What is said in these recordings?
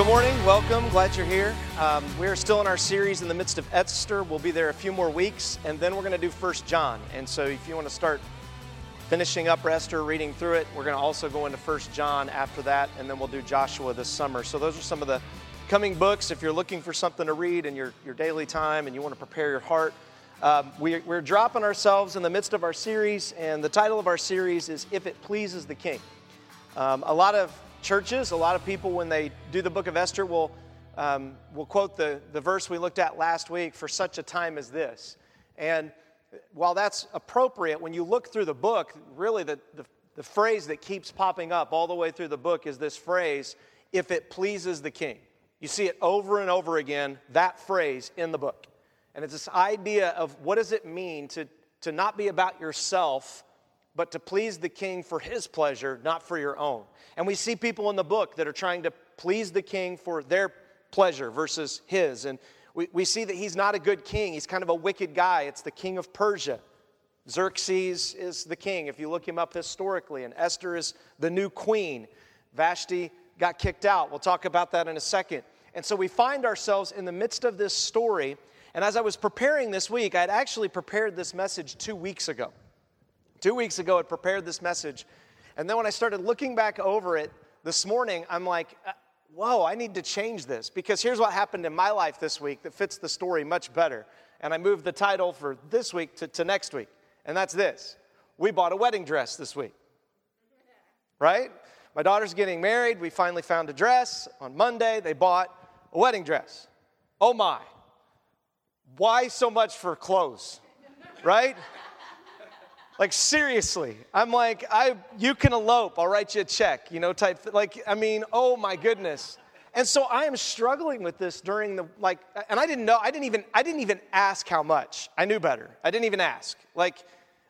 Good morning. Welcome. Glad you're here. Um, we're still in our series in the midst of Esther. We'll be there a few more weeks, and then we're going to do First John. And so, if you want to start finishing up Esther, reading through it, we're going to also go into First John after that, and then we'll do Joshua this summer. So, those are some of the coming books. If you're looking for something to read in your, your daily time and you want to prepare your heart, um, we, we're dropping ourselves in the midst of our series, and the title of our series is If It Pleases the King. Um, a lot of churches, a lot of people, when they do the book of Esther, will, um, will quote the, the verse we looked at last week for such a time as this. And while that's appropriate, when you look through the book, really the, the, the phrase that keeps popping up all the way through the book is this phrase, if it pleases the king. You see it over and over again, that phrase in the book. And it's this idea of what does it mean to, to not be about yourself, but to please the king for his pleasure, not for your own. And we see people in the book that are trying to please the king for their pleasure versus his. And we, we see that he's not a good king, he's kind of a wicked guy. It's the king of Persia. Xerxes is the king, if you look him up historically, and Esther is the new queen. Vashti got kicked out. We'll talk about that in a second. And so we find ourselves in the midst of this story. And as I was preparing this week, I had actually prepared this message two weeks ago. Two weeks ago, I prepared this message. And then when I started looking back over it this morning, I'm like, uh, whoa, I need to change this because here's what happened in my life this week that fits the story much better. And I moved the title for this week to, to next week. And that's this We bought a wedding dress this week. Right? My daughter's getting married. We finally found a dress. On Monday, they bought a wedding dress. Oh my. Why so much for clothes? Right? Like seriously, I'm like, I you can elope, I'll write you a check, you know, type like I mean, oh my goodness. And so I am struggling with this during the like and I didn't know, I didn't even I didn't even ask how much. I knew better. I didn't even ask. Like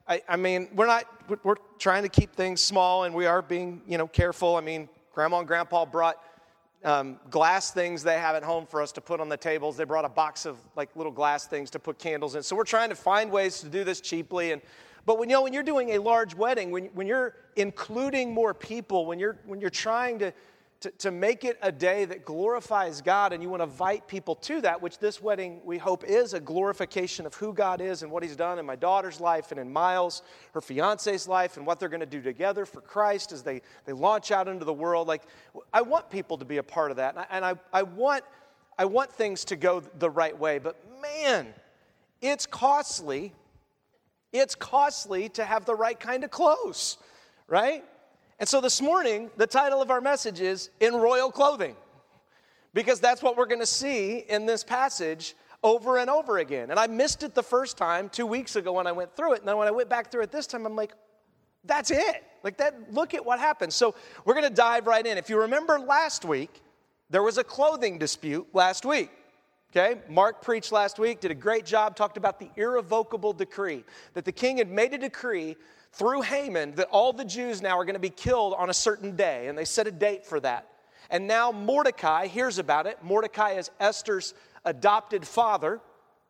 I, I mean, we're not we're trying to keep things small and we are being, you know, careful. I mean, grandma and grandpa brought um, glass things they have at home for us to put on the tables. They brought a box of like little glass things to put candles in. So we're trying to find ways to do this cheaply and but when, you know, when you're doing a large wedding, when, when you're including more people, when you're, when you're trying to, to, to make it a day that glorifies God and you want to invite people to that, which this wedding we hope is a glorification of who God is and what He's done in my daughter's life and in Miles, her fiance's life, and what they're going to do together for Christ as they, they launch out into the world. Like, I want people to be a part of that. And I, and I, I, want, I want things to go the right way. But man, it's costly it's costly to have the right kind of clothes, right? And so this morning, the title of our message is In Royal Clothing, because that's what we're going to see in this passage over and over again. And I missed it the first time two weeks ago when I went through it. And then when I went back through it this time, I'm like, that's it. Like that, look at what happened. So we're going to dive right in. If you remember last week, there was a clothing dispute last week. Okay, Mark preached last week, did a great job, talked about the irrevocable decree that the king had made a decree through Haman that all the Jews now are going to be killed on a certain day, and they set a date for that. And now Mordecai hears about it. Mordecai is Esther's adopted father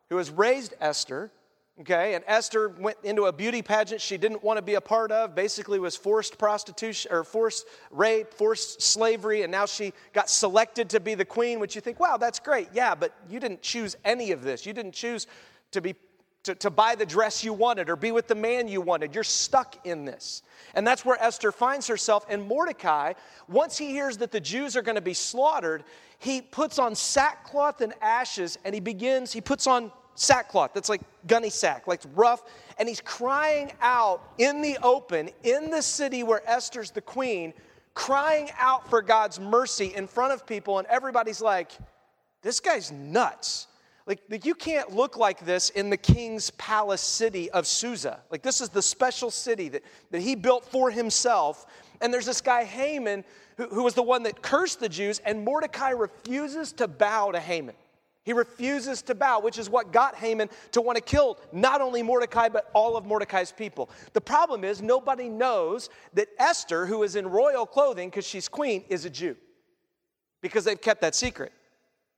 who has raised Esther. Okay, and Esther went into a beauty pageant she didn't want to be a part of, basically was forced prostitution or forced rape, forced slavery, and now she got selected to be the queen, which you think, wow, that's great. Yeah, but you didn't choose any of this. You didn't choose to be to, to buy the dress you wanted or be with the man you wanted. You're stuck in this. And that's where Esther finds herself. And Mordecai, once he hears that the Jews are going to be slaughtered, he puts on sackcloth and ashes and he begins, he puts on sackcloth that's like gunny sack, like rough. And he's crying out in the open, in the city where Esther's the queen, crying out for God's mercy in front of people. And everybody's like, this guy's nuts. Like, like, you can't look like this in the king's palace city of Susa. Like, this is the special city that, that he built for himself. And there's this guy, Haman, who, who was the one that cursed the Jews, and Mordecai refuses to bow to Haman. He refuses to bow, which is what got Haman to want to kill not only Mordecai, but all of Mordecai's people. The problem is, nobody knows that Esther, who is in royal clothing because she's queen, is a Jew because they've kept that secret.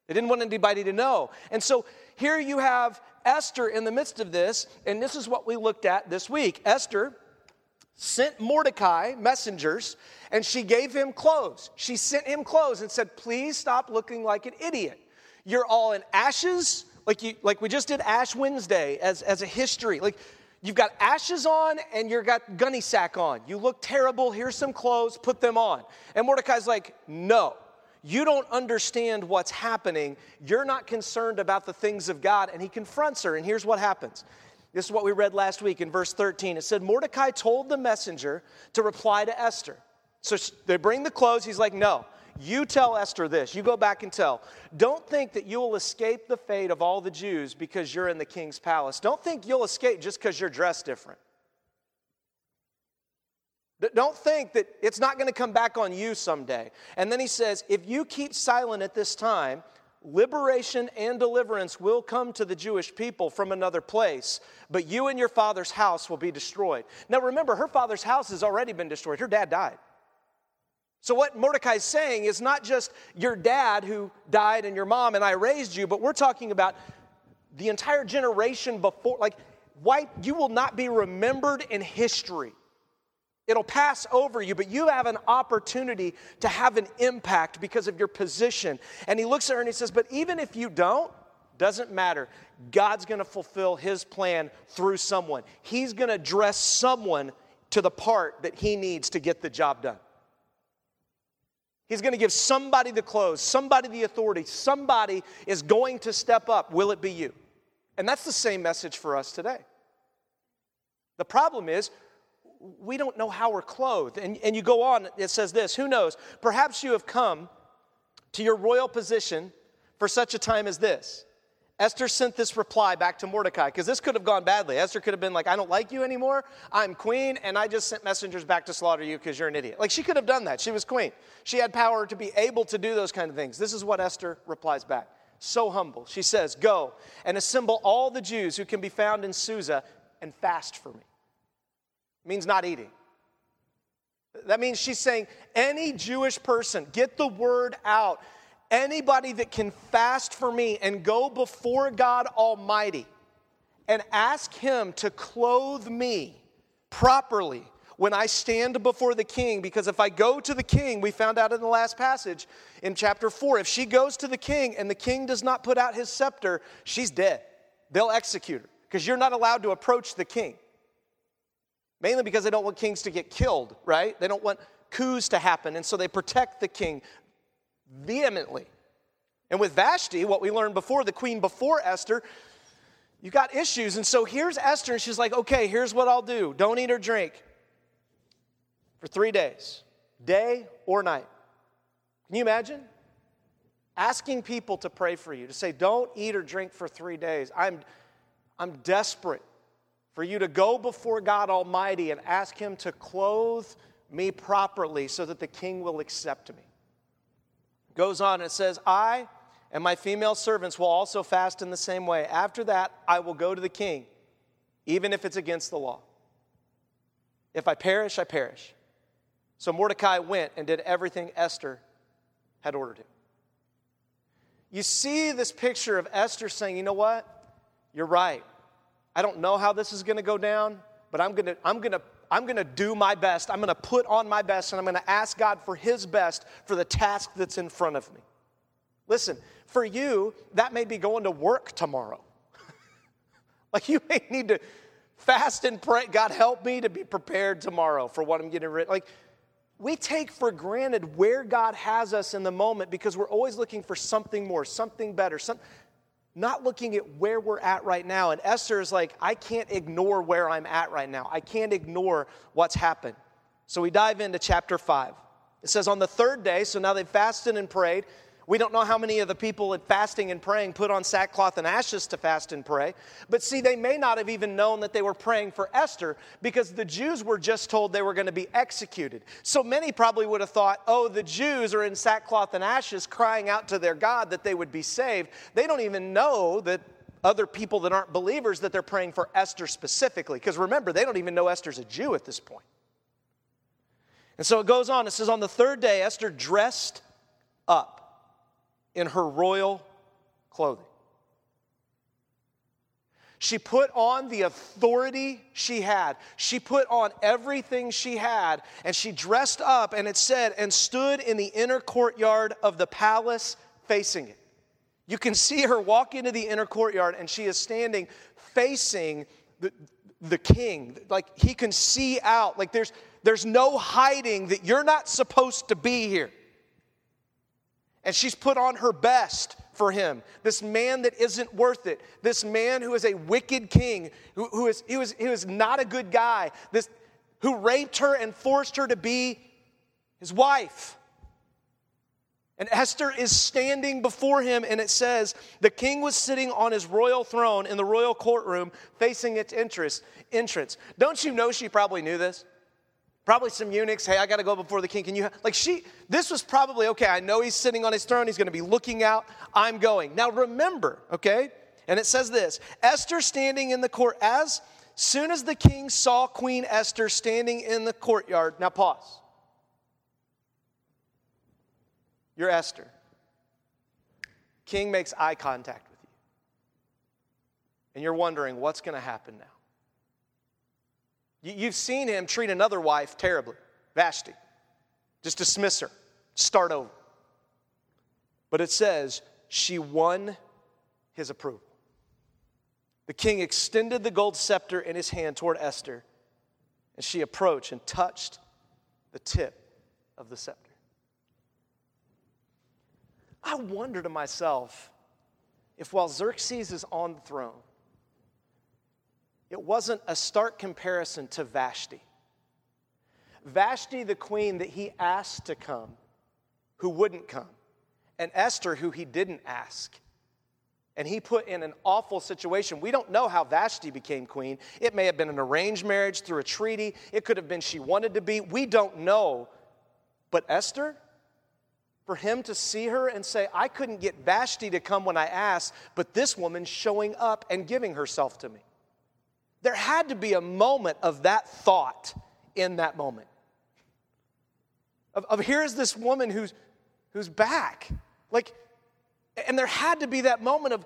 They didn't want anybody to know. And so here you have Esther in the midst of this, and this is what we looked at this week. Esther sent Mordecai messengers and she gave him clothes. She sent him clothes and said, Please stop looking like an idiot. You're all in ashes, like, you, like we just did Ash Wednesday as, as a history. Like, you've got ashes on and you've got gunny sack on. You look terrible. Here's some clothes, put them on. And Mordecai's like, No, you don't understand what's happening. You're not concerned about the things of God. And he confronts her, and here's what happens. This is what we read last week in verse 13. It said, Mordecai told the messenger to reply to Esther. So they bring the clothes. He's like, No, you tell Esther this. You go back and tell. Don't think that you will escape the fate of all the Jews because you're in the king's palace. Don't think you'll escape just because you're dressed different. Don't think that it's not going to come back on you someday. And then he says, if you keep silent at this time, liberation and deliverance will come to the Jewish people from another place, but you and your father's house will be destroyed. Now remember, her father's house has already been destroyed. Her dad died. So, what Mordecai is saying is not just your dad who died and your mom and I raised you, but we're talking about the entire generation before. Like, why you will not be remembered in history. It'll pass over you, but you have an opportunity to have an impact because of your position. And he looks at her and he says, But even if you don't, doesn't matter. God's gonna fulfill his plan through someone. He's gonna dress someone to the part that he needs to get the job done. He's going to give somebody the clothes, somebody the authority, somebody is going to step up. Will it be you? And that's the same message for us today. The problem is, we don't know how we're clothed. And, and you go on, it says this Who knows? Perhaps you have come to your royal position for such a time as this. Esther sent this reply back to Mordecai because this could have gone badly. Esther could have been like, I don't like you anymore. I'm queen, and I just sent messengers back to slaughter you because you're an idiot. Like, she could have done that. She was queen. She had power to be able to do those kind of things. This is what Esther replies back. So humble. She says, Go and assemble all the Jews who can be found in Susa and fast for me. It means not eating. That means she's saying, any Jewish person, get the word out anybody that can fast for me and go before God Almighty and ask Him to clothe me properly when I stand before the king. Because if I go to the king, we found out in the last passage in chapter 4, if she goes to the king and the king does not put out his scepter, she's dead. They'll execute her because you're not allowed to approach the king. Mainly because they don't want kings to get killed, right? They don't want coups to happen, and so they protect the king vehemently. And with Vashti, what we learned before, the queen before Esther, you got issues. And so here's Esther, and she's like, okay, here's what I'll do don't eat or drink for three days, day or night. Can you imagine? Asking people to pray for you, to say, don't eat or drink for three days. I'm, I'm desperate for you to go before God Almighty and ask Him to clothe me properly so that the king will accept me. Goes on and it says, I and my female servants will also fast in the same way. After that, I will go to the king, even if it's against the law. If I perish, I perish. So Mordecai went and did everything Esther had ordered him. You see this picture of Esther saying, You know what? You're right. I don't know how this is going to go down, but I'm going to, I'm going to I'm going to do my best. I'm going to put on my best and I'm going to ask God for His best for the task that's in front of me. Listen, for you, that may be going to work tomorrow. like you may need to fast and pray. God, help me to be prepared tomorrow for what I'm getting ready. Like, we take for granted where God has us in the moment because we're always looking for something more, something better, some, not looking at where we're at right now. And Esther is like, I can't ignore where I'm at right now. I can't ignore what's happened. So we dive into chapter 5. It says, On the third day, so now they've fasted and prayed. We don't know how many of the people at fasting and praying put on sackcloth and ashes to fast and pray. But see, they may not have even known that they were praying for Esther because the Jews were just told they were going to be executed. So many probably would have thought, oh, the Jews are in sackcloth and ashes crying out to their God that they would be saved. They don't even know that other people that aren't believers that they're praying for Esther specifically. Because remember, they don't even know Esther's a Jew at this point. And so it goes on. It says, On the third day, Esther dressed up in her royal clothing. She put on the authority she had. She put on everything she had, and she dressed up, and it said, and stood in the inner courtyard of the palace facing it. You can see her walk into the inner courtyard, and she is standing facing the, the king. Like he can see out. Like there's, there's no hiding that you're not supposed to be here. And she's put on her best for him. This man that isn't worth it. This man who is a wicked king, who, who is, he, was, he was not a good guy, this, who raped her and forced her to be his wife. And Esther is standing before him, and it says, The king was sitting on his royal throne in the royal courtroom facing its entrance. Don't you know she probably knew this? Probably some eunuchs, hey, I got to go before the king. Can you, like, she, this was probably, okay, I know he's sitting on his throne. He's going to be looking out. I'm going. Now remember, okay, and it says this Esther standing in the court, as soon as the king saw Queen Esther standing in the courtyard. Now pause. You're Esther. King makes eye contact with you. And you're wondering, what's going to happen now? You've seen him treat another wife terribly, Vashti. Just dismiss her, start over. But it says she won his approval. The king extended the gold scepter in his hand toward Esther, and she approached and touched the tip of the scepter. I wonder to myself if while Xerxes is on the throne, it wasn't a stark comparison to Vashti. Vashti, the queen that he asked to come, who wouldn't come, and Esther, who he didn't ask. And he put in an awful situation. We don't know how Vashti became queen. It may have been an arranged marriage through a treaty, it could have been she wanted to be. We don't know. But Esther, for him to see her and say, I couldn't get Vashti to come when I asked, but this woman's showing up and giving herself to me. There had to be a moment of that thought in that moment. Of, of here's this woman who's, who's back. Like, and there had to be that moment of,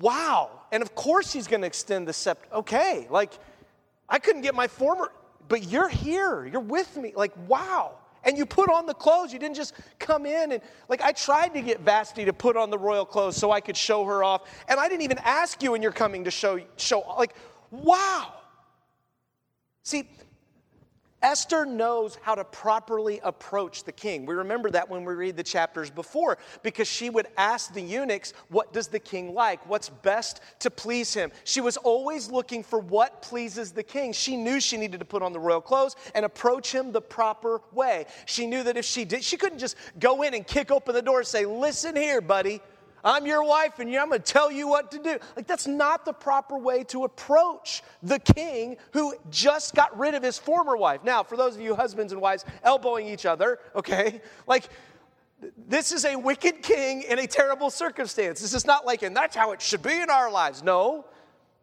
wow. And of course he's going to extend the scepter. Okay, like, I couldn't get my former, but you're here. You're with me. Like, wow. And you put on the clothes. You didn't just come in and, like, I tried to get Vashti to put on the royal clothes so I could show her off. And I didn't even ask you when you're coming to show, show, like, wow. See, Esther knows how to properly approach the king. We remember that when we read the chapters before, because she would ask the eunuchs, What does the king like? What's best to please him? She was always looking for what pleases the king. She knew she needed to put on the royal clothes and approach him the proper way. She knew that if she did, she couldn't just go in and kick open the door and say, Listen here, buddy. I'm your wife and I'm going to tell you what to do. Like, that's not the proper way to approach the king who just got rid of his former wife. Now, for those of you husbands and wives elbowing each other, okay, like, this is a wicked king in a terrible circumstance. This is not like, and that's how it should be in our lives. No,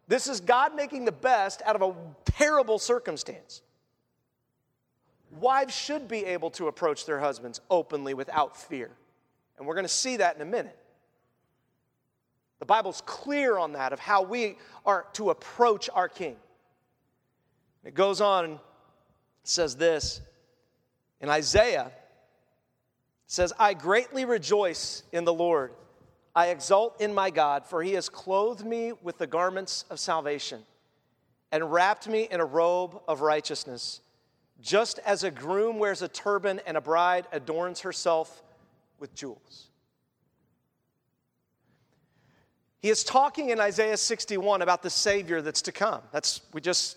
this is God making the best out of a terrible circumstance. Wives should be able to approach their husbands openly without fear. And we're going to see that in a minute. The Bible's clear on that, of how we are to approach our King. It goes on and says this in Isaiah says, I greatly rejoice in the Lord. I exult in my God, for he has clothed me with the garments of salvation and wrapped me in a robe of righteousness, just as a groom wears a turban and a bride adorns herself with jewels. He is talking in Isaiah 61 about the Savior that's to come. That's, we just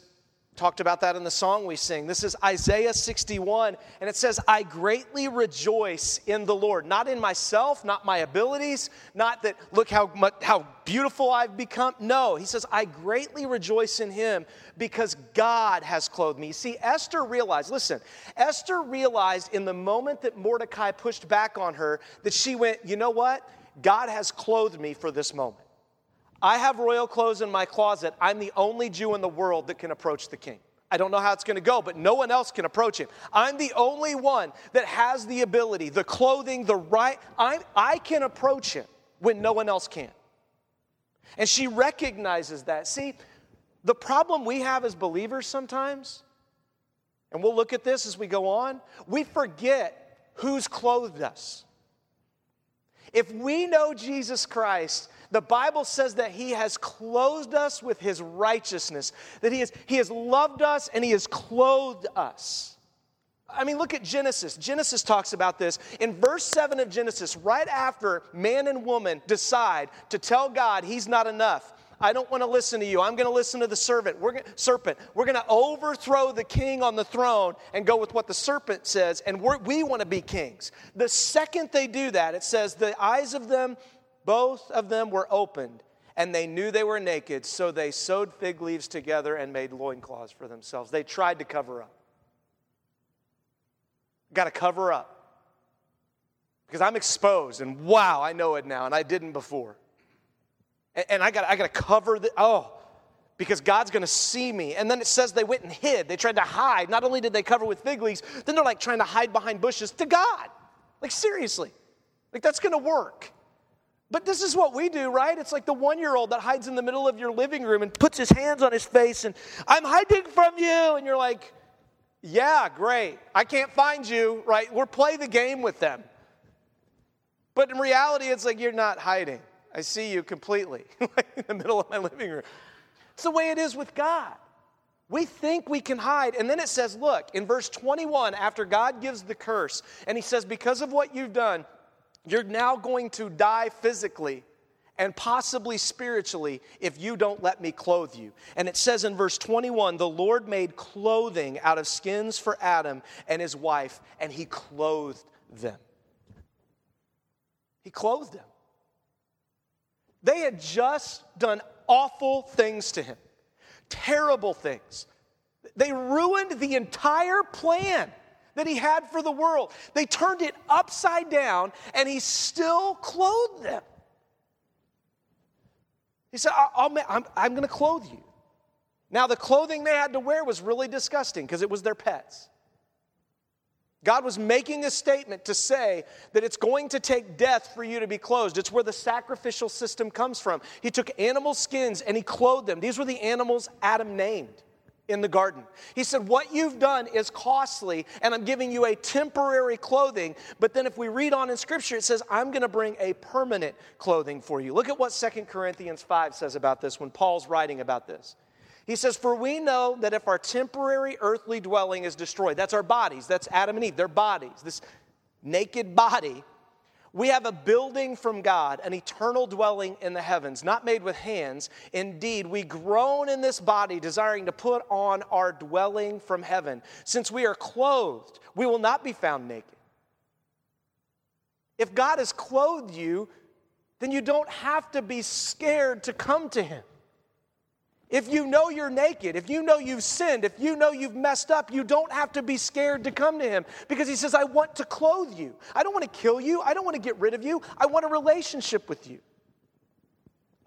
talked about that in the song we sing. This is Isaiah 61, and it says, I greatly rejoice in the Lord. Not in myself, not my abilities, not that, look how, much, how beautiful I've become. No, he says, I greatly rejoice in him because God has clothed me. See, Esther realized, listen, Esther realized in the moment that Mordecai pushed back on her that she went, you know what? God has clothed me for this moment. I have royal clothes in my closet. I'm the only Jew in the world that can approach the king. I don't know how it's going to go, but no one else can approach him. I'm the only one that has the ability, the clothing, the right. I, I can approach him when no one else can. And she recognizes that. See, the problem we have as believers sometimes, and we'll look at this as we go on, we forget who's clothed us. If we know Jesus Christ, the Bible says that He has clothed us with His righteousness, that He has, he has loved us and He has clothed us. I mean, look at Genesis. Genesis talks about this. In verse 7 of Genesis, right after man and woman decide to tell God He's not enough, I don't want to listen to you. I'm going to listen to the serpent. We're going, serpent. We're going to overthrow the king on the throne and go with what the serpent says, and we want to be kings. The second they do that, it says the eyes of them, both of them, were opened, and they knew they were naked, so they sewed fig leaves together and made loincloths for themselves. They tried to cover up. Got to cover up. Because I'm exposed, and wow, I know it now, and I didn't before. And, and I got I to cover the oh, because God's going to see me. And then it says they went and hid. They tried to hide. Not only did they cover with fig leaves, then they're like trying to hide behind bushes to God. Like seriously, like that's going to work. But this is what we do, right? It's like the one year old that hides in the middle of your living room and puts his hands on his face and, I'm hiding from you. And you're like, yeah, great. I can't find you, right? We're play the game with them. But in reality, it's like you're not hiding. I see you completely in the middle of my living room. It's the way it is with God. We think we can hide. And then it says, look, in verse 21, after God gives the curse, and he says, because of what you've done, you're now going to die physically and possibly spiritually if you don't let me clothe you. And it says in verse 21 the Lord made clothing out of skins for Adam and his wife, and he clothed them. He clothed them. They had just done awful things to him, terrible things. They ruined the entire plan that he had for the world. They turned it upside down, and he still clothed them. He said, i am I'm going to clothe you. Now, the clothing they had to wear was really disgusting because it was their pets. God was making a statement to say that it's going to take death for you to be clothed. It's where the sacrificial system comes from. He took animal skins and he clothed them. These were the animals Adam named in the garden. He said, What you've done is costly, and I'm giving you a temporary clothing. But then, if we read on in Scripture, it says, I'm going to bring a permanent clothing for you. Look at what Second Corinthians 5 says about this when Paul's writing about this. He says, For we know that if our temporary earthly dwelling is destroyed, that's our bodies, that's Adam and Eve, their bodies, this naked body, we have a building from God, an eternal dwelling in the heavens, not made with hands. Indeed, we groan in this body, desiring to put on our dwelling from heaven. Since we are clothed, we will not be found naked. If God has clothed you, then you don't have to be scared to come to Him. If you know you're naked, if you know you've sinned, if you know you've messed up, you don't have to be scared to come to Him because He says, I want to clothe you. I don't want to kill you. I don't want to get rid of you. I want a relationship with you.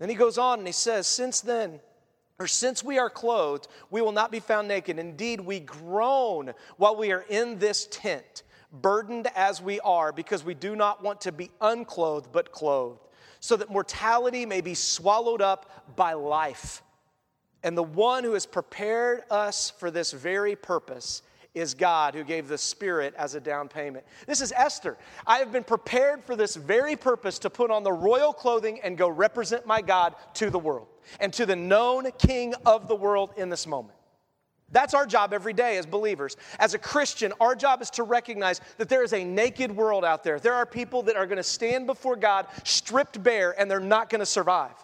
Then He goes on and He says, Since then, or since we are clothed, we will not be found naked. Indeed, we groan while we are in this tent, burdened as we are, because we do not want to be unclothed, but clothed, so that mortality may be swallowed up by life. And the one who has prepared us for this very purpose is God who gave the Spirit as a down payment. This is Esther. I have been prepared for this very purpose to put on the royal clothing and go represent my God to the world and to the known King of the world in this moment. That's our job every day as believers. As a Christian, our job is to recognize that there is a naked world out there. There are people that are going to stand before God stripped bare and they're not going to survive.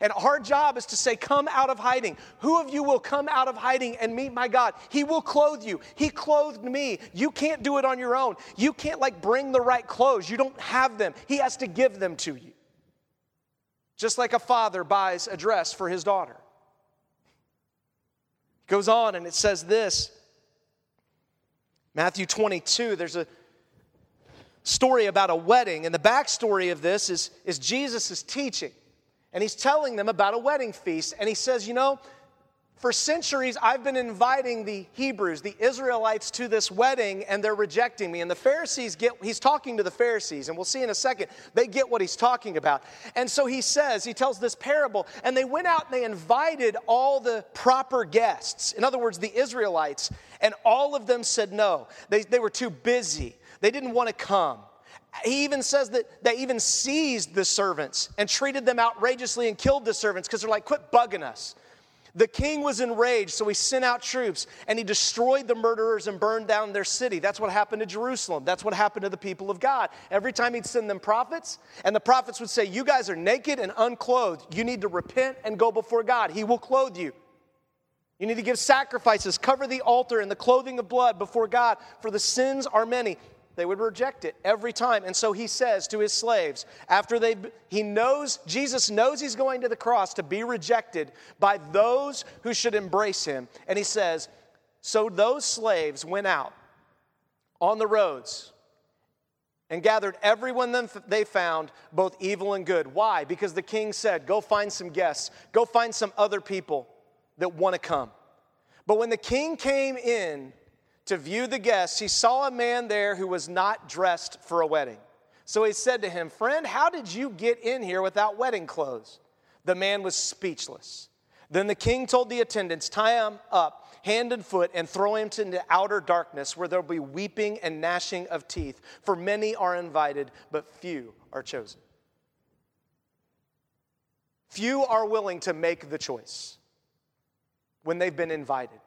And our job is to say, Come out of hiding. Who of you will come out of hiding and meet my God? He will clothe you. He clothed me. You can't do it on your own. You can't like bring the right clothes. You don't have them. He has to give them to you. Just like a father buys a dress for his daughter. It goes on and it says this Matthew 22, there's a story about a wedding, and the backstory of this is, is Jesus' teaching and he's telling them about a wedding feast. And he says, You know, For centuries, I've been inviting the Hebrews, the Israelites, to this wedding, and they're rejecting me. And the Pharisees get, he's talking to the Pharisees, and we'll see in a second, they get what he's talking about. And so he says, he tells this parable, and they went out and they invited all the proper guests. In other words, the Israelites, and all of them said no. They, they were too busy, they didn't want to come. He even says that they even seized the servants and treated them outrageously and killed the servants because they're like, quit bugging us. The king was enraged, so he sent out troops and he destroyed the murderers and burned down their city. That's what happened to Jerusalem. That's what happened to the people of God. Every time he'd send them prophets, and the prophets would say, You guys are naked and unclothed. You need to repent and go before God. He will clothe you. You need to give sacrifices, cover the altar in the clothing of blood before God, for the sins are many. They would reject it every time. And so he says to his slaves, after they, he knows, Jesus knows he's going to the cross to be rejected by those who should embrace him. And he says, So those slaves went out on the roads and gathered everyone they found, both evil and good. Why? Because the king said, Go find some guests, go find some other people that want to come. But when the king came in, to view the guests, he saw a man there who was not dressed for a wedding. So he said to him, Friend, how did you get in here without wedding clothes? The man was speechless. Then the king told the attendants, Tie him up, hand and foot, and throw him into outer darkness where there'll be weeping and gnashing of teeth. For many are invited, but few are chosen. Few are willing to make the choice when they've been invited.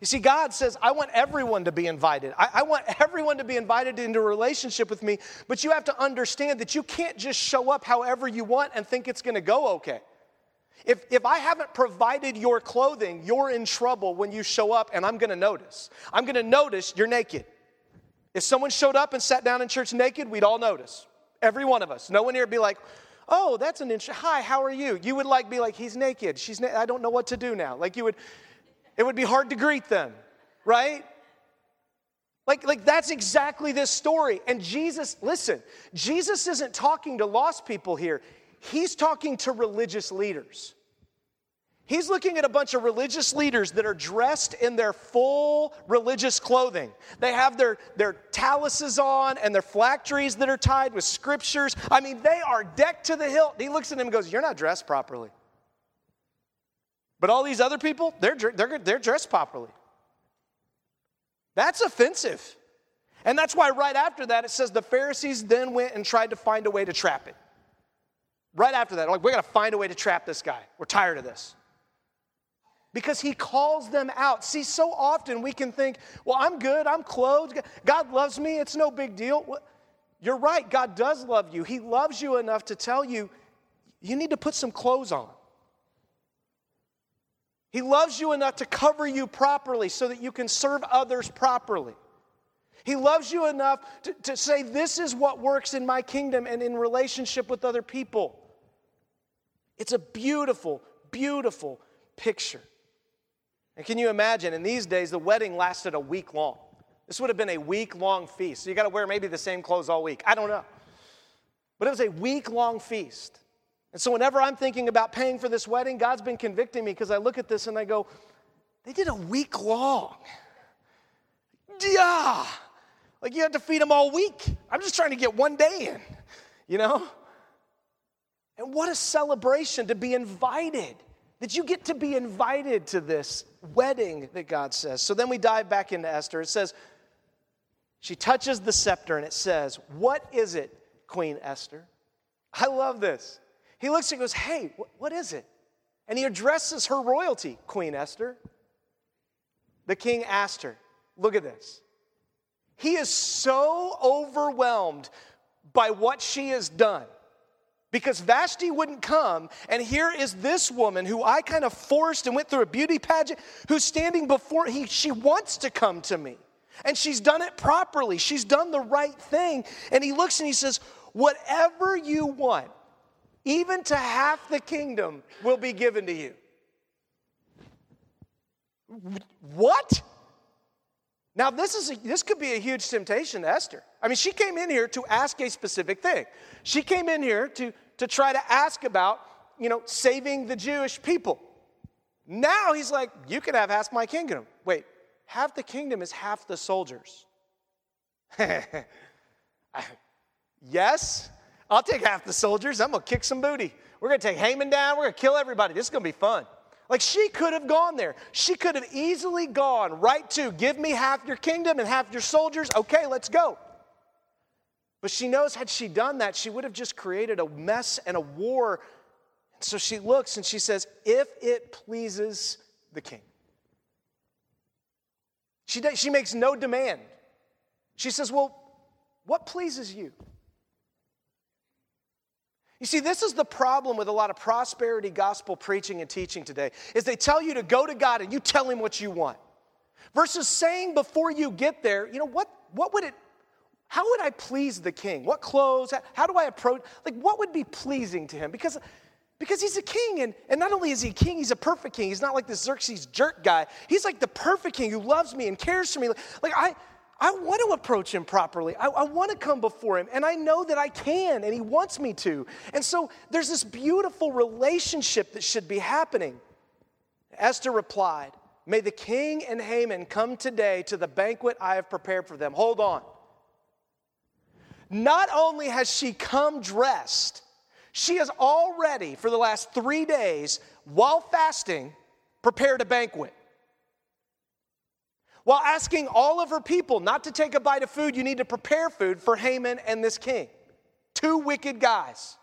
You see, God says, I want everyone to be invited. I, I, want everyone to be invited into a relationship with me, but you have to understand that you can't just show up however you want and think it's to go okay. If, if I haven't provided your clothing, you're in trouble when you show up, and I'm to notice. I'm to notice you're naked. If someone showed up and sat down in church naked, we'd all notice. Every one of us. No one here would be like, oh, that's an interesting, hi, how are you? You would like be like, he's naked. She's I don't know what to do now. Like you would, it would be hard to greet them, right? Like, like that's exactly this story. And Jesus, listen, Jesus isn't talking to lost people here. He's talking to religious leaders. He's looking at a bunch of religious leaders that are dressed in their full religious clothing. They have their, their tallises on and their phylacteries that are tied with scriptures. I mean, they are decked to the hilt. He looks at them and goes, You're not dressed properly. But all these other people, they're, they're, they're dressed properly. That's offensive. And that's why right after that it says the Pharisees then went and tried to find a way to trap it. Right after that, like, we're gonna find a way to trap this guy. We're tired of this. Because he calls them out. See, so often we can think, well, I'm good, I'm clothed, God loves me, it's no big deal. You're right, God does love you. He loves you enough to tell you, you need to put some clothes on. He loves you enough to cover you properly so that you can serve others properly. He loves you enough to, to say, This is what works in my kingdom and in relationship with other people. It's a beautiful, beautiful picture. And can you imagine, in these days, the wedding lasted a week long. This would have been a week long feast. So you got to wear maybe the same clothes all week. I don't know. But it was a week long feast. And so, whenever I'm thinking about paying for this wedding, God's been convicting me because I look at this and I go, they did a week long. Yeah. Like you have to feed them all week. I'm just trying to get one day in, you know? And what a celebration to be invited, that you get to be invited to this wedding that God says. So then we dive back into Esther. It says, she touches the scepter and it says, What is it, Queen Esther? I love this. He looks and goes, Hey, what is it? And he addresses her royalty, Queen Esther. The king asked her, Look at this. He is so overwhelmed by what she has done because Vashti wouldn't come, and here is this woman who I kind of forced and went through a beauty pageant, who's standing before he. She wants to come to me, and she's done it properly. She's done the right thing. And he looks and he says, Whatever you want, even to half the kingdom will be given to you. What? Now, this, is a, this could be a huge temptation to Esther. I mean, she came in here to ask a specific thing. She came in here to, to try to ask about, you know, saving the Jewish people. Now he's like, You can have half my kingdom. Wait, half the kingdom is half the soldiers. yes, I'll take half the soldiers. I'm going to kick some booty. We're going to take Haman down. We're going to kill everybody. This is going to be fun. Like she could have gone there. She could have easily gone right to give me half your kingdom and half your soldiers. Okay, let's go. But she knows had she done that, she would have just created a mess and a war. So she looks and she says, If it pleases the king. She, she makes no demand. She says, Well, what pleases you? You see, this is the problem with a lot of prosperity gospel preaching and teaching today, is they tell you to go to God and you tell him what you want. Versus saying before you get there, you know, what, what would it, how would I please the king? What clothes? How, how do I approach? Like, what would be pleasing to him? Because, because he's a king, and, and not only is he a king, he's a perfect king. He's not like this Xerxes jerk guy. He's like the perfect king who loves me and cares for me. Like, I, I want to approach him properly. I, I, want to come before him, and I know that I can, and he wants me to. And so there's this beautiful relationship that should be happening. Esther replied, May the king and Haman come today to the banquet I have prepared for them. Hold on. Not only has she come dressed, she has already, for the last three days, while fasting, prepared a banquet while asking all of her people not to take a bite of food, you need to prepare food for Haman and this king. Two wicked guys.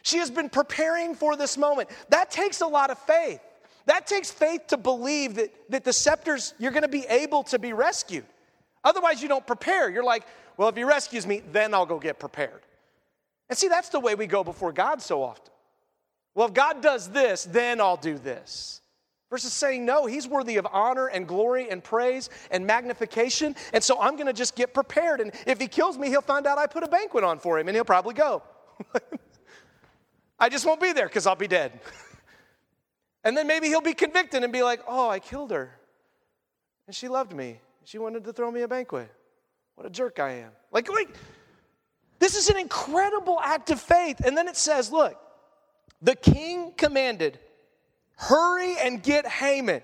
She has been preparing for this moment. That takes a lot of faith. That takes faith to believe that, that the scepters, you're going to be able to be rescued. Otherwise, you don't prepare. You're like, well, if he rescues me, then I'll go get prepared. And see, that's the way we go before God so often. Well, if God does this, then I'll do this. Versus saying, no, he's worthy of honor and glory and praise and magnification. And so I'm going to just get prepared. And if he kills me, he'll find out I put a banquet on for him and he'll probably go. I just won't be there because I'll be dead. and then maybe he'll be convicted and be like, oh, I killed her. And she loved me. She wanted to throw me a banquet. What a jerk I am. Like, like this is an incredible act of faith. And then it says, look, the king commanded Hurry and get Haman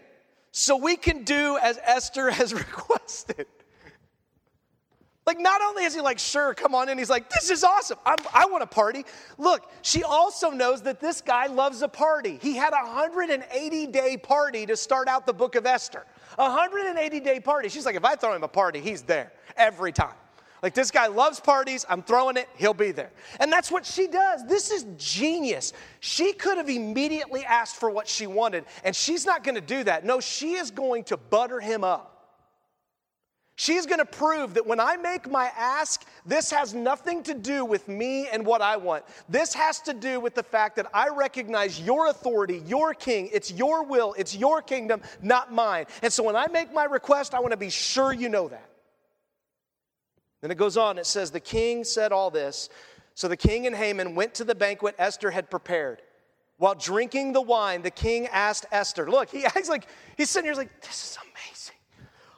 so we can do as Esther has requested. Like, not only is he like, sure, come on in, he's like, this is awesome. I'm, i want a party. Look, she also knows that this guy loves a party. He had a 180 day party to start out the book of Esther. A 180 day party. She's like, if I throw him a party, he's there every time. Like, this guy loves parties. I'm throwing it. He'll be there. And that's what she does. This is genius. She could have immediately asked for what she wanted, and she's not going to do that. No, she is going to butter him up. She's going to prove that when I make my ask, this has nothing to do with me and what I want. This has to do with the fact that I recognize your authority, your king. It's your will, it's your kingdom, not mine. And so when I make my request, I want to be sure you know that. Then it goes on, it says, The king said all this. So the king and Haman went to the banquet Esther had prepared. While drinking the wine, the king asked Esther, Look, he acts like, he's sitting here like, This is amazing.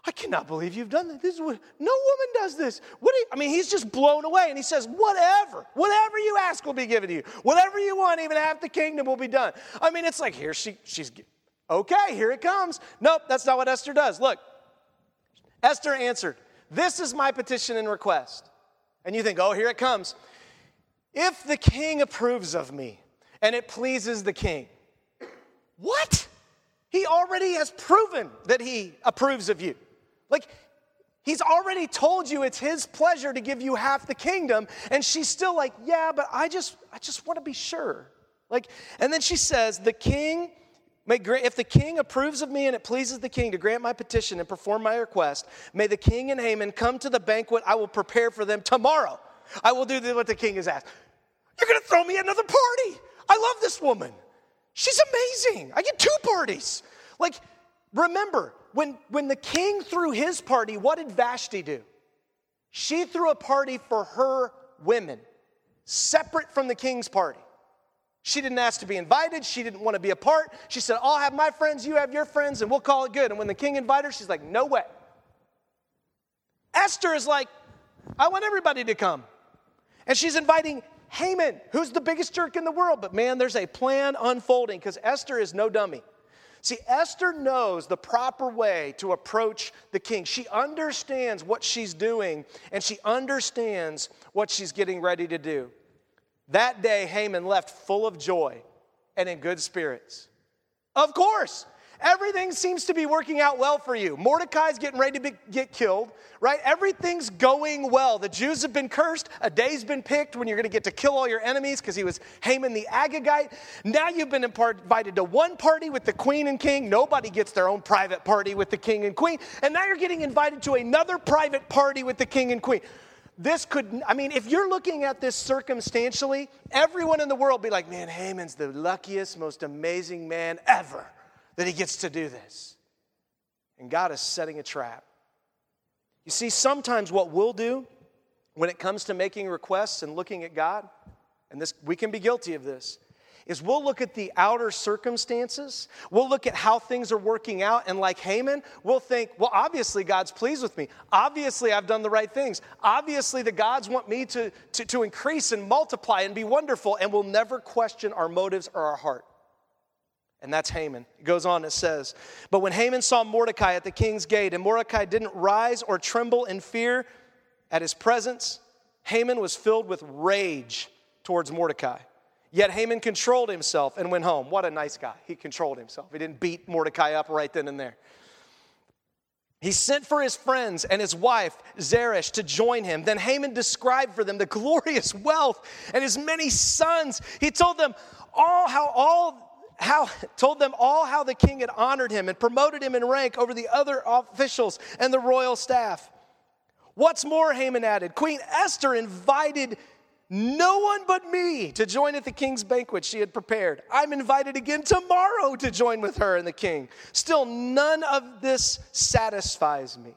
I cannot believe you've done that. This is what, no woman does this. What you, I mean, he's just blown away. And he says, Whatever, whatever you ask will be given to you. Whatever you want, even half the kingdom will be done. I mean, it's like, here she, she's, okay, here it comes. Nope, that's not what Esther does. Look, Esther answered, this is my petition and request. And you think, oh, here it comes. If the king approves of me and it pleases the king, what? He already has proven that he approves of you. Like, he's already told you it's his pleasure to give you half the kingdom, and she's still like, yeah, but I just, I just want to be sure. Like, and then she says, the king May, if the king approves of me and it pleases the king to grant my petition and perform my request, may the king and Haman come to the banquet I will prepare for them tomorrow. I will do what the king has asked. You're going to throw me another party. I love this woman. She's amazing. I get two parties. Like, remember, when, when the king threw his party, what did Vashti do? She threw a party for her women, separate from the king's party. She didn't ask to be invited. She didn't want to be a part. She said, I'll have my friends, you have your friends, and we'll call it good. And when the king invited her, she's like, No way. Esther is like, I want everybody to come. And she's inviting Haman, who's the biggest jerk in the world. But man, there's a plan unfolding because Esther is no dummy. See, Esther knows the proper way to approach the king. She understands what she's doing and she understands what she's getting ready to do. That day, Haman left full of joy and in good spirits. Of course, Everything seems to be working out well for you. Mordecai's getting ready to be, get killed, right? Everything's going well. The Jews have been cursed. A day's been picked when you're going to get to kill all your enemies because he was Haman the Agagite. Now you've been invited to one party with the queen and king. Nobody gets their own private party with the king and queen. And now you're getting invited to another private party with the king and queen this could, I mean, if you're looking at this circumstantially, everyone in the world be like, man, Haman's the luckiest, most amazing man ever that he gets to do this. And God is setting a trap. You see, sometimes what we'll do when it comes to making requests and looking at God, and this we can be guilty of this, is we'll look at the outer circumstances. We'll look at how things are working out. And like Haman, we'll think, well, obviously God's pleased with me. Obviously I've done the right things. Obviously the gods want me to, to, to increase and multiply and be wonderful. And we'll never question our motives or our heart. And that's Haman. It goes on, it says, But when Haman saw Mordecai at the king's gate, and Mordecai didn't rise or tremble in fear at his presence, Haman was filled with rage towards Mordecai. Yet Haman controlled himself and went home. What a nice guy. He controlled himself. He didn't beat Mordecai up right then and there. He sent for his friends and his wife, Zeresh, to join him. Then Haman described for them the glorious wealth and his many sons. He told them all how all how told them all how the king had honored him and promoted him in rank over the other officials and the royal staff. What's more, Haman added, Queen Esther invited no one but me to join at the king's banquet she had prepared. I'm invited again tomorrow to join with her and the king. Still, none of this satisfies me.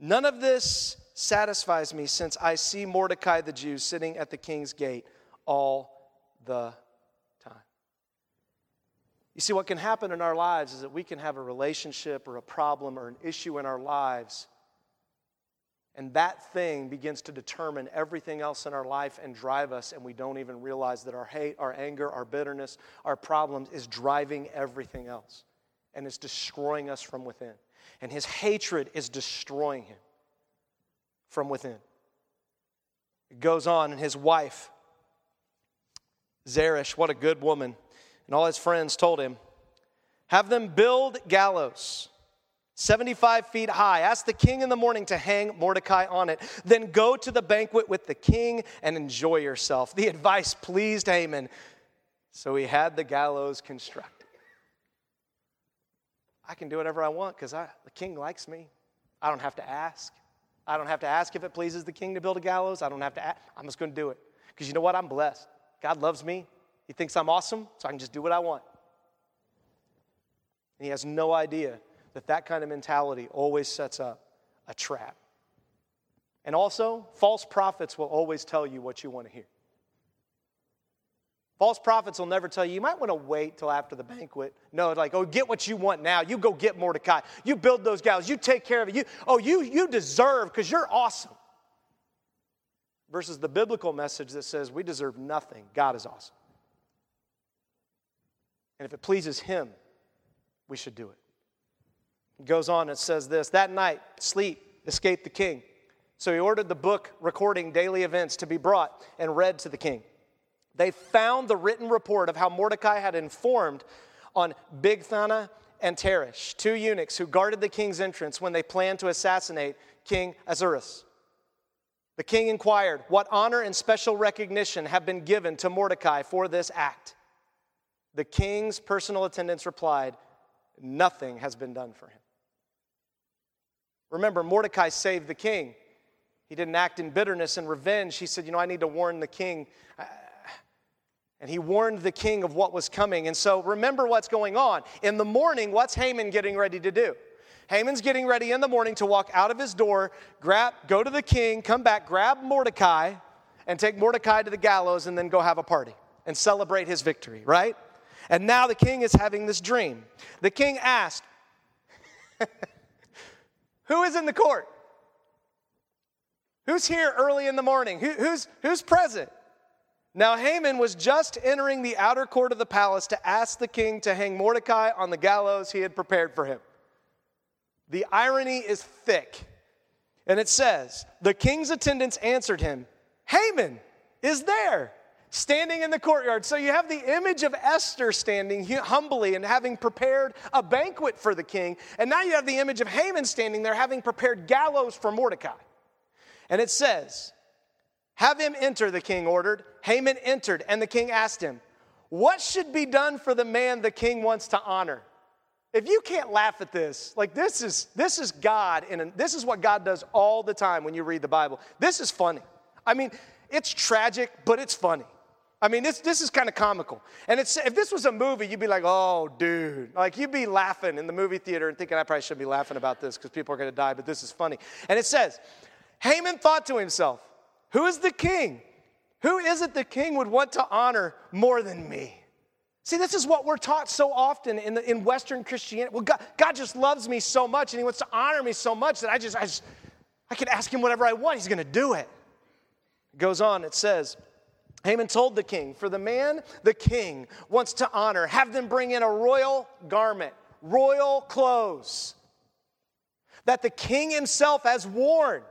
None of this satisfies me since I see Mordecai the Jew sitting at the king's gate all the time. you see, what can happen in our lives is that we can have a relationship or a problem or an issue in our lives, and that thing begins to determine everything else in our life and drive us, and we don't even realize that our hate, our anger, our bitterness, our problems is driving everything else, and it's destroying us from within. And his hatred is destroying him from within. It goes on, and his wife, Zeresh, what a good woman and all his friends told him, Have them build gallows. 75 feet high. Ask the king in the morning to hang Mordecai on it. Then go to the banquet with the king and enjoy yourself. The advice pleased Haman, so he had the gallows constructed. I can do whatever I want because the king likes me. I don't have to ask. I don't have to ask if it pleases the king to build a gallows. I don't have to ask. I'm just going to do it because you know what? I'm blessed. God loves me. He thinks I'm awesome, so I can just do what I want. And he has no idea that that kind of mentality always sets up a trap. And also, false prophets will always tell you what you want to hear. False prophets will never tell you, you might want to wait till after the banquet. No, like, oh, get what you want now. You go get Mordecai. You build those gals. You take care of it. You, oh, you, you deserve because you're awesome. Versus the biblical message that says we deserve nothing. God is awesome. And if it pleases him, we should do it. It goes on, and says this That night, sleep escaped the king. So he ordered the book recording daily events to be brought and read to the king. They found the written report of how Mordecai had informed on Bigthana and Teresh, two eunuchs who guarded the king's entrance when they planned to assassinate King Ahasuerus. The king inquired, What honor and special recognition have been given to Mordecai for this act? The king's personal attendants replied, Nothing has been done for him. Remember, Mordecai saved the king. He didn't act in bitterness and revenge. He said, You know, I need to warn the king. Uh, and he warned the king of what was coming. And so remember what's going on. In the morning, what's Haman getting ready to do? Haman's getting ready in the morning to walk out of his door, grab, go to the king, come back, grab Mordecai, and take Mordecai to the gallows, and then go have a party and celebrate his victory, right? And now the king is having this dream. The king asked, Who is in the court? Who's here early in the morning? Who, who's, who's present? Now, Haman was just entering the outer court of the palace to ask the king to hang Mordecai on the gallows he had prepared for him. The irony is thick. And it says, The king's attendants answered him, Haman is there, standing in the courtyard. So you have the image of Esther standing humbly and having prepared a banquet for the king. And now you have the image of Haman standing there having prepared gallows for Mordecai. And it says, Have him enter, the king ordered. Haman entered, and the king asked him, What should be done for the man the king wants to honor? If you can't laugh at this, like this is this is God and this is what God does all the time when you read the Bible. This is funny. I mean, it's tragic, but it's funny. I mean, this, this is kind of comical. And it's, if this was a movie, you'd be like, oh, dude. Like, you'd be laughing in the movie theater and thinking, I probably shouldn't be laughing about this because people are going to die, but this is funny. And it says, Haman thought to himself, Who is the king? Who is it the king would want to honor more than me? See, this is what we're taught so often in, the, in Western Christianity. Well, God, God just loves me so much and He wants to honor me so much that I just, I just, I can ask Him whatever I want. He's going to do it. It goes on, it says, Haman told the king, For the man the king wants to honor, have them bring in a royal garment, royal clothes that the king himself has worn,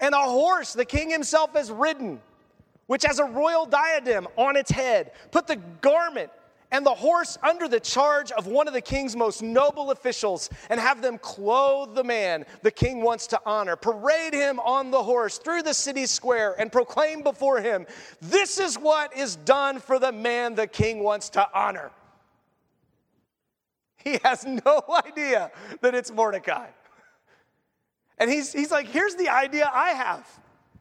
and a horse the king himself has ridden which has a royal diadem on its head. Put the garment and the horse under the charge of one of the king's most noble officials and have them clothe the man the king wants to honor. Parade him on the horse through the city square and proclaim before him, This is what is done for the man the king wants to honor. He has no idea that it's Mordecai. And he's, he's like, Here's the idea I have.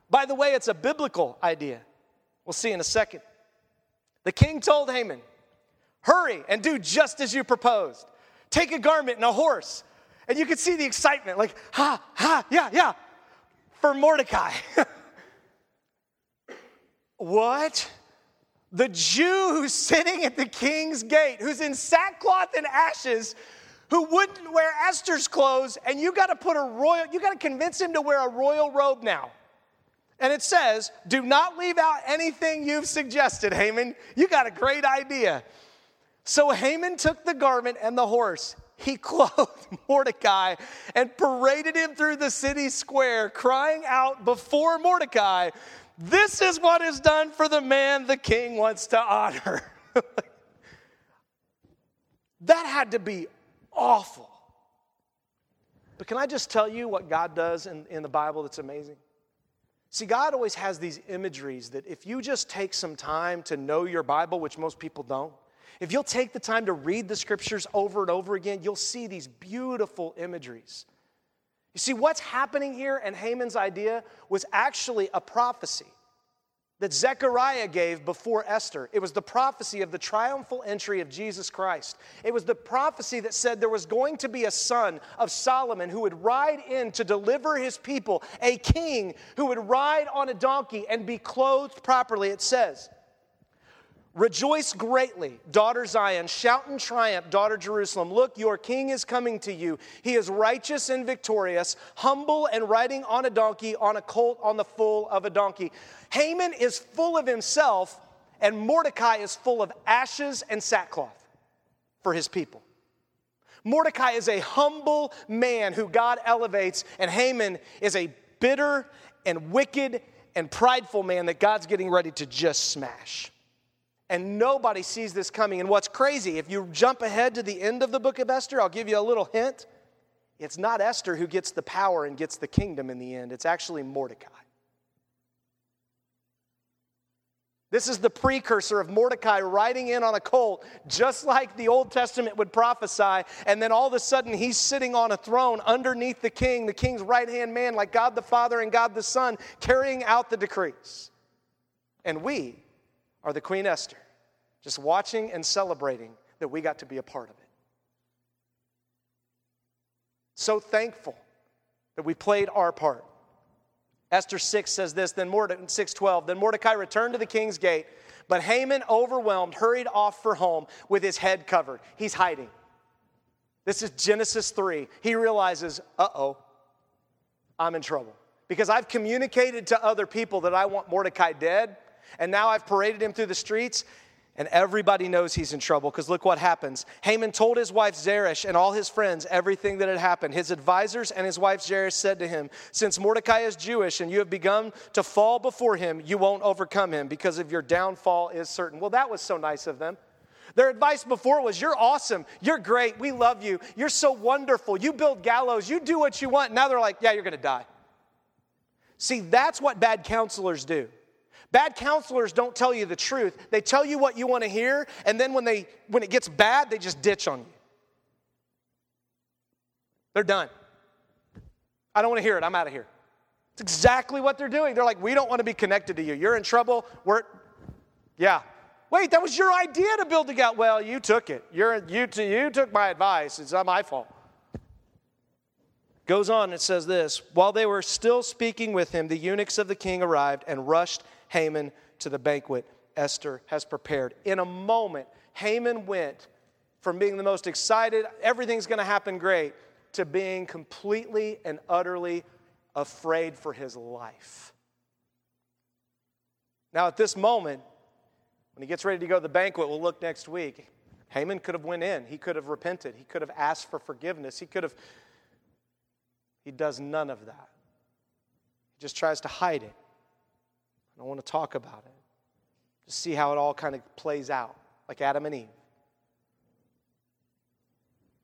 By the way, it's a biblical idea. We'll see in a second. The king told Haman, Hurry and do just as you proposed. Take a garment and a horse. And you could see the excitement like, ha, ha, yeah, yeah, for Mordecai. what? The Jew who's sitting at the king's gate, who's in sackcloth and ashes, who wouldn't wear Esther's clothes, and you got to put a royal, you got to convince him to wear a royal robe now. And it says, Do not leave out anything you've suggested, Haman. You got a great idea. So Haman took the garment and the horse. He clothed Mordecai and paraded him through the city square, crying out before Mordecai, This is what is done for the man the king wants to honor. that had to be awful. But can I just tell you what God does in, in the Bible that's amazing? See, God always has these imageries that if you just take some time to know your Bible, which most people don't, if you'll take the time to read the scriptures over and over again, you'll see these beautiful imageries. You see, what's happening here and Haman's idea was actually a prophecy that Zechariah gave before Esther. It was the prophecy of the triumphal entry of Jesus Christ. It was the prophecy that said there was going to be a son of Solomon who would ride in to deliver his people, a king who would ride on a donkey and be clothed properly. It says, Rejoice greatly, daughter Zion. Shout in triumph, daughter Jerusalem. Look, your king is coming to you. He is righteous and victorious, humble and riding on a donkey, on a colt, on the foal of a donkey. Haman is full of himself, and Mordecai is full of ashes and sackcloth for his people. Mordecai is a humble man who God elevates, and Haman is a bitter and wicked and prideful man that God's getting ready to just smash and nobody sees this coming. And what's crazy, if you jump ahead to the end of the book of Esther, I'll give you a little hint. It's not Esther who gets the power and gets the kingdom in the end, it's actually Mordecai. This is the precursor of Mordecai riding in on a colt, just like the Old Testament would prophesy. And then all of a sudden, he's sitting on a throne underneath the king, the king's right hand man, like God the Father and God the Son, carrying out the decrees. And we are the Queen Esther, just watching and celebrating that we got to be a part of it. So thankful that we played our part. Esther 6 says this, then Mordecai, 612, then Mordecai returned to the king's gate, but Haman, overwhelmed, hurried off for home with his head covered. He's hiding. This is Genesis 3. He realizes, uh oh, I'm in trouble. because I've communicated to other people that I want Mordecai dead, and now I've paraded him through the streets, and everybody knows he's in trouble because look what happens. Haman told his wife Zeresh and all his friends everything that had happened. His advisors and his wife Zeresh said to him, Since Mordecai is Jewish and you have begun to fall before him, you won't overcome him because of your downfall is certain. Well, that was so nice of them. Their advice before was, You're awesome. You're great. We love you. You're so wonderful. You build gallows. You do what you want. Now they're like, Yeah, you're going to die. See, that's what bad counselors do. Bad counselors don't tell you the truth. They tell you what you want to hear, and then when, they, when it gets bad, they just ditch on you. They're done. I don't want to hear it. I'm out of here. It's exactly what they're doing. They're like, we don't want to be connected to you. You're in trouble. We're, yeah. Wait, that was your idea to build the out. Well, you took it. You're, you, you took my advice. It's not my fault. Goes on, it says this While they were still speaking with him, the eunuchs of the king arrived and rushed Haman to the banquet Esther has prepared. In a moment, Haman went from being the most excited, everything's going to happen great, to being completely and utterly afraid for his life. Now, at this moment, when he gets ready to go to the banquet, we'll look next week. Haman could have went in. He could have repented. He could have asked for forgiveness. He could have. He does none of that. He just tries to hide it. I want to talk about it. Just see how it all kind of plays out, like Adam and Eve.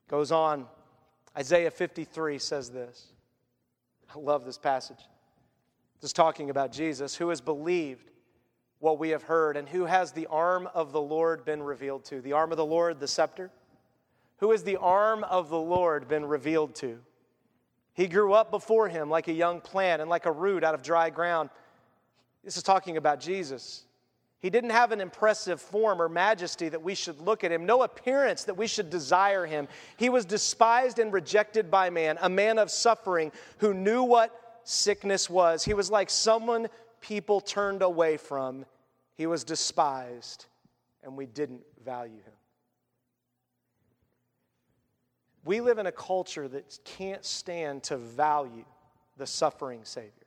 Goes on, Isaiah 53 says this. I love this passage. This is talking about Jesus, who has believed what we have heard, and who has the arm of the Lord been revealed to? The arm of the Lord, the scepter? Who has the arm of the Lord been revealed to? He grew up before him like a young plant and like a root out of dry ground. This is talking about Jesus. He didn't have an impressive form or majesty that we should look at him, no appearance that we should desire him. He was despised and rejected by man, a man of suffering who knew what sickness was. He was like someone people turned away from. He was despised, and we didn't value him. We live in a culture that can't stand to value the suffering Savior.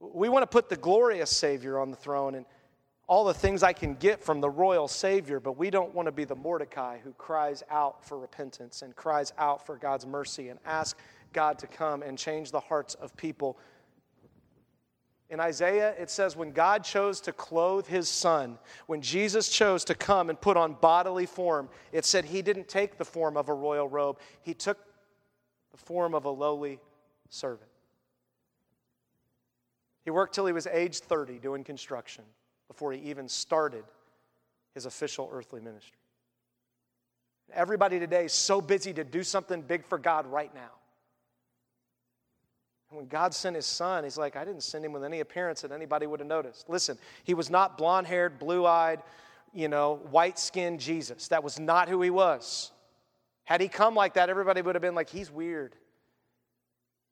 We want to put the glorious Savior on the throne and all the things I can get from the royal Savior, but we don't want to be the Mordecai who cries out for repentance and cries out for God's mercy and ask God to come and change the hearts of people. In Isaiah, it says, when God chose to clothe his son, when Jesus chose to come and put on bodily form, it said he didn't take the form of a royal robe, he took the form of a lowly servant. He worked till he was age 30 doing construction before he even started his official earthly ministry. Everybody today is so busy to do something big for God right now. And when God sent his son, he's like, I didn't send him with any appearance that anybody would have noticed. Listen, he was not blonde haired, blue eyed, you know, white skinned Jesus. That was not who he was. Had he come like that, everybody would have been like, he's weird.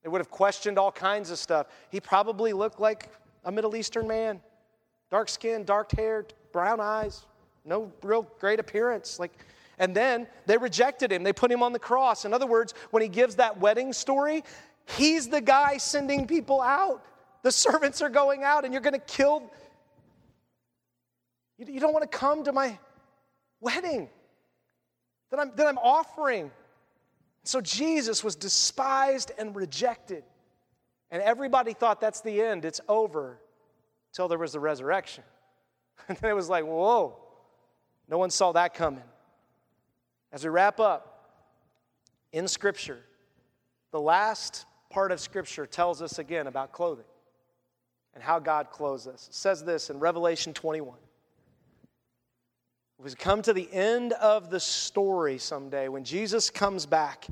They would have questioned all kinds of stuff. He probably looked like a Middle Eastern man dark skin, dark hair, brown eyes, no real great appearance. Like, and then they rejected him. They put him on the cross. In other words, when he gives that wedding story, he's the guy sending people out. The servants are going out, and you're going to kill. You don't want to come to my wedding that I'm, that I'm offering. So Jesus was despised and rejected. And everybody thought that's the end, it's over, until there was the resurrection. And then it was like, whoa, no one saw that coming. As we wrap up, in Scripture, the last part of Scripture tells us again about clothing and how God clothes us. It says this in Revelation 21. We come to the end of the story someday when Jesus comes back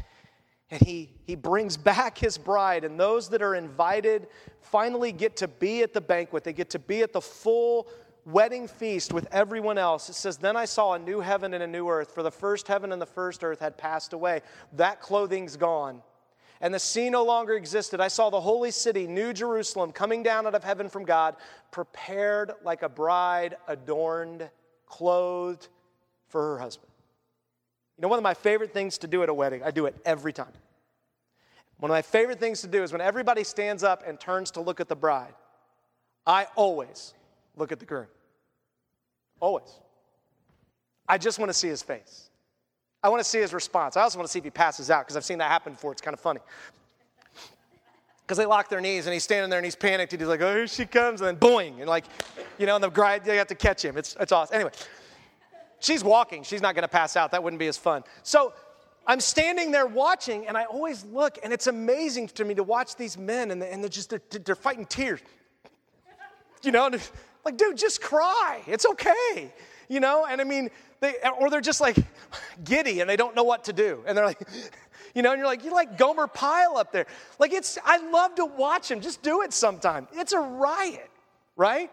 and he, he brings back his bride, and those that are invited finally get to be at the banquet. They get to be at the full wedding feast with everyone else. It says, Then I saw a new heaven and a new earth, for the first heaven and the first earth had passed away. That clothing's gone. And the sea no longer existed. I saw the holy city, New Jerusalem, coming down out of heaven from God, prepared like a bride adorned clothed for her husband. You know, one of my favorite things to do at a wedding, I do it every time. One of my favorite things to do is when everybody stands up and turns to look at the bride, I always look at the groom. Always. I just want to see his face. I want to see his response. I also want to see if he passes out because I've seen that happen before. It's kind of funny. Because they lock their knees and he's standing there and he's panicked and he's like, oh, here she comes. And then boing. And like, you know, and the bride, they have to catch him. It's, it's awesome. Anyway, she's walking. She's not going to pass out. That wouldn't be as fun. So I'm standing there watching and I always look and it's amazing to me to watch these men and, and they're just, they're, they're fighting tears. You know, like, dude, just cry. It's okay. You know, and I mean, they, or they're just like giddy and they don't know what to do. And they're like, you know, and you're like, you're like Gomer Pyle up there. Like it's, I love to watch him. Just do it sometime. It's a riot, right?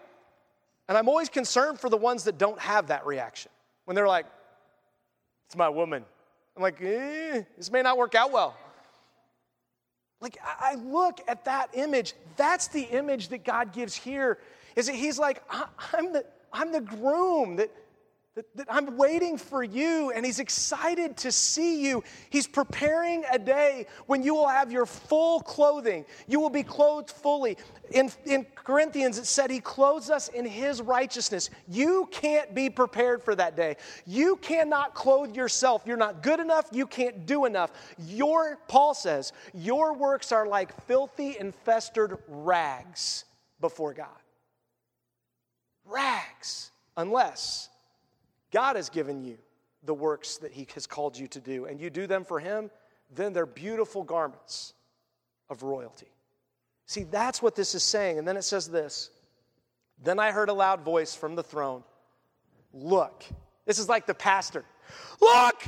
And I'm always concerned for the ones that don't have that reaction. When they're like, it's my woman. I'm like, eh, this may not work out well. Like, I look at that image. That's the image that God gives here. Is that He's like, I'm the, I'm the groom that that, that, I'm waiting for you, and He's excited to see you. He's preparing a day when you will have your full clothing. You will be clothed fully. In, in Corinthians, it said He clothes us in His righteousness. You can't be prepared for that day. You cannot clothe yourself. You're not good enough. You can't do enough. Your, Paul says, your works are like filthy and festered rags before God. Rags, unless God has given you the works that He has called you to do, and you do them for Him, then they're beautiful garments of royalty. See, that's what this is saying. And then it says this Then I heard a loud voice from the throne Look, this is like the pastor. Look,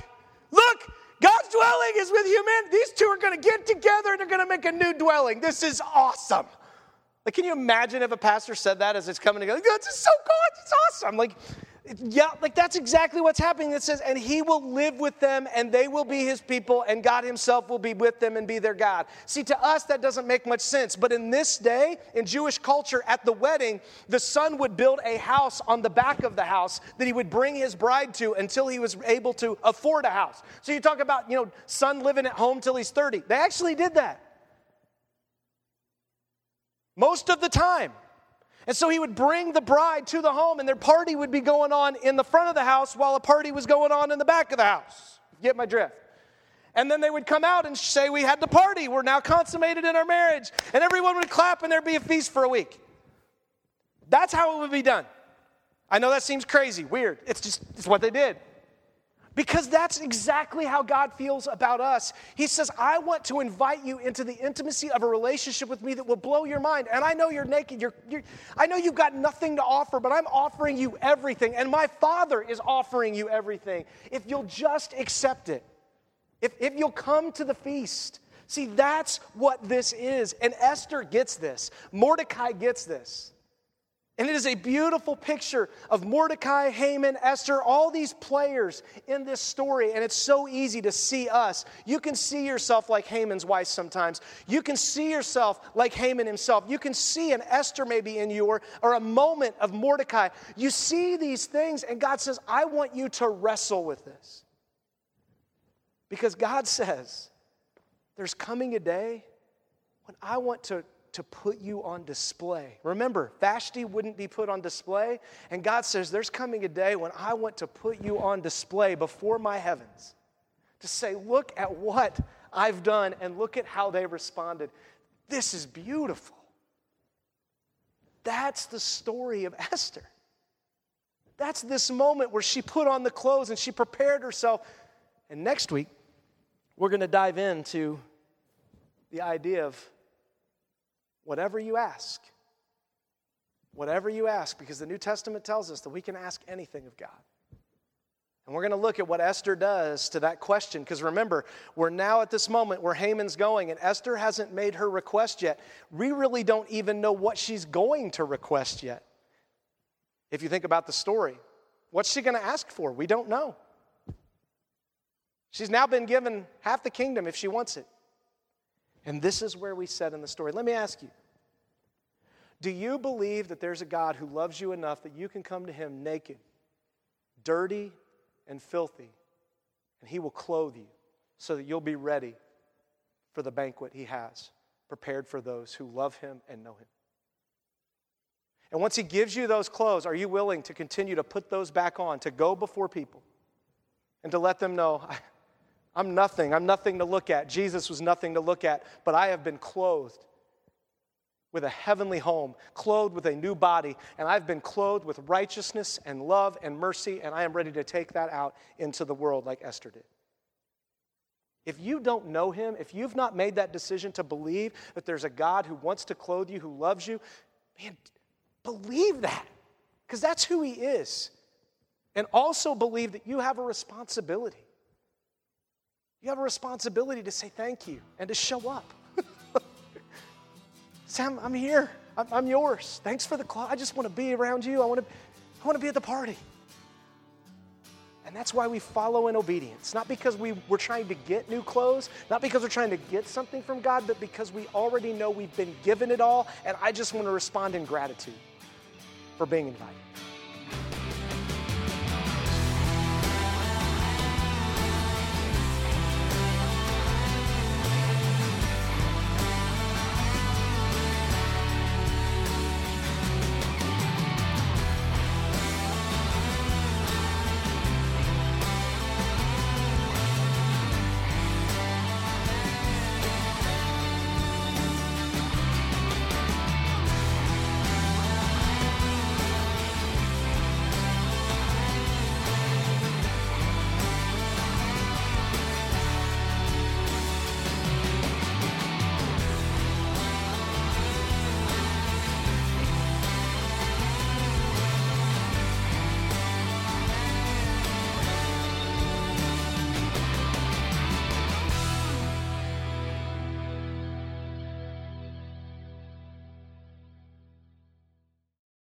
look, God's dwelling is with human. These two are going to get together and they're going to make a new dwelling. This is awesome. Like, can you imagine if a pastor said that as it's coming together? This is so good. It's awesome. Like, yeah, like that's exactly what's happening. It says, and he will live with them, and they will be his people, and God himself will be with them and be their God. See, to us, that doesn't make much sense. But in this day, in Jewish culture, at the wedding, the son would build a house on the back of the house that he would bring his bride to until he was able to afford a house. So you talk about, you know, son living at home till he's 30. They actually did that. Most of the time. And so he would bring the bride to the home, and their party would be going on in the front of the house while a party was going on in the back of the house. Get my drift? And then they would come out and say, We had the party. We're now consummated in our marriage. And everyone would clap, and there'd be a feast for a week. That's how it would be done. I know that seems crazy, weird. It's just it's what they did. Because that's exactly how God feels about us. He says, I want to invite you into the intimacy of a relationship with me that will blow your mind. And I know you're naked. You're, you're, I know you've got nothing to offer, but I'm offering you everything. And my Father is offering you everything. If you'll just accept it, if, if you'll come to the feast. See, that's what this is. And Esther gets this, Mordecai gets this. And it is a beautiful picture of Mordecai, Haman, Esther, all these players in this story. And it's so easy to see us. You can see yourself like Haman's wife sometimes. You can see yourself like Haman himself. You can see an Esther maybe in you or, or a moment of Mordecai. You see these things, and God says, I want you to wrestle with this. Because God says, there's coming a day when I want to to put you on display. Remember, Vashti wouldn't be put on display, and God says, There's coming a day when I want to put you on display before my heavens. To say, Look at what I've done, and look at how they responded. This is beautiful. That's the story of Esther. That's this moment where she put on the clothes and she prepared herself. And next week, we're going to dive into the idea of whatever you ask. Whatever you ask, because the New Testament tells us that we can ask anything of God. And we're going to look at what Esther does to that question. Because remember, we're now at this moment where Haman's going, and Esther hasn't made her request yet. We really don't even know what she's going to request yet. If you think about the story, what's she going to ask for? We don't know. She's now been given half the kingdom if she wants it. And this is where we said in the story. Let me ask you Do you believe that there's a God who loves you enough that you can come to him naked, dirty, and filthy, and he will clothe you so that you'll be ready for the banquet he has prepared for those who love him and know him. And once he gives you those clothes, are you willing to continue to put those back on, to go before people, and to let them know, I'm nothing. I'm nothing to look at. Jesus was nothing to look at, but I have been clothed with a heavenly home, clothed with a new body, and I've been clothed with righteousness and love and mercy, and I am ready to take that out into the world like Esther did. If you don't know him, if you've not made that decision to believe that there's a God who wants to clothe you, who loves you, man, believe that, because that's who he is. And also believe that you have a responsibility. You have a responsibility to say thank you and to show up. Sam, I'm here. I'm, I'm yours. Thanks for the call. I just want to be around you. I want to, I want to be at the party. And that's why we follow in obedience. Not because we, we're trying to get new clothes, not because we're trying to get something from God, but because we already know we've been given it all. And I just want to respond in gratitude for being invited.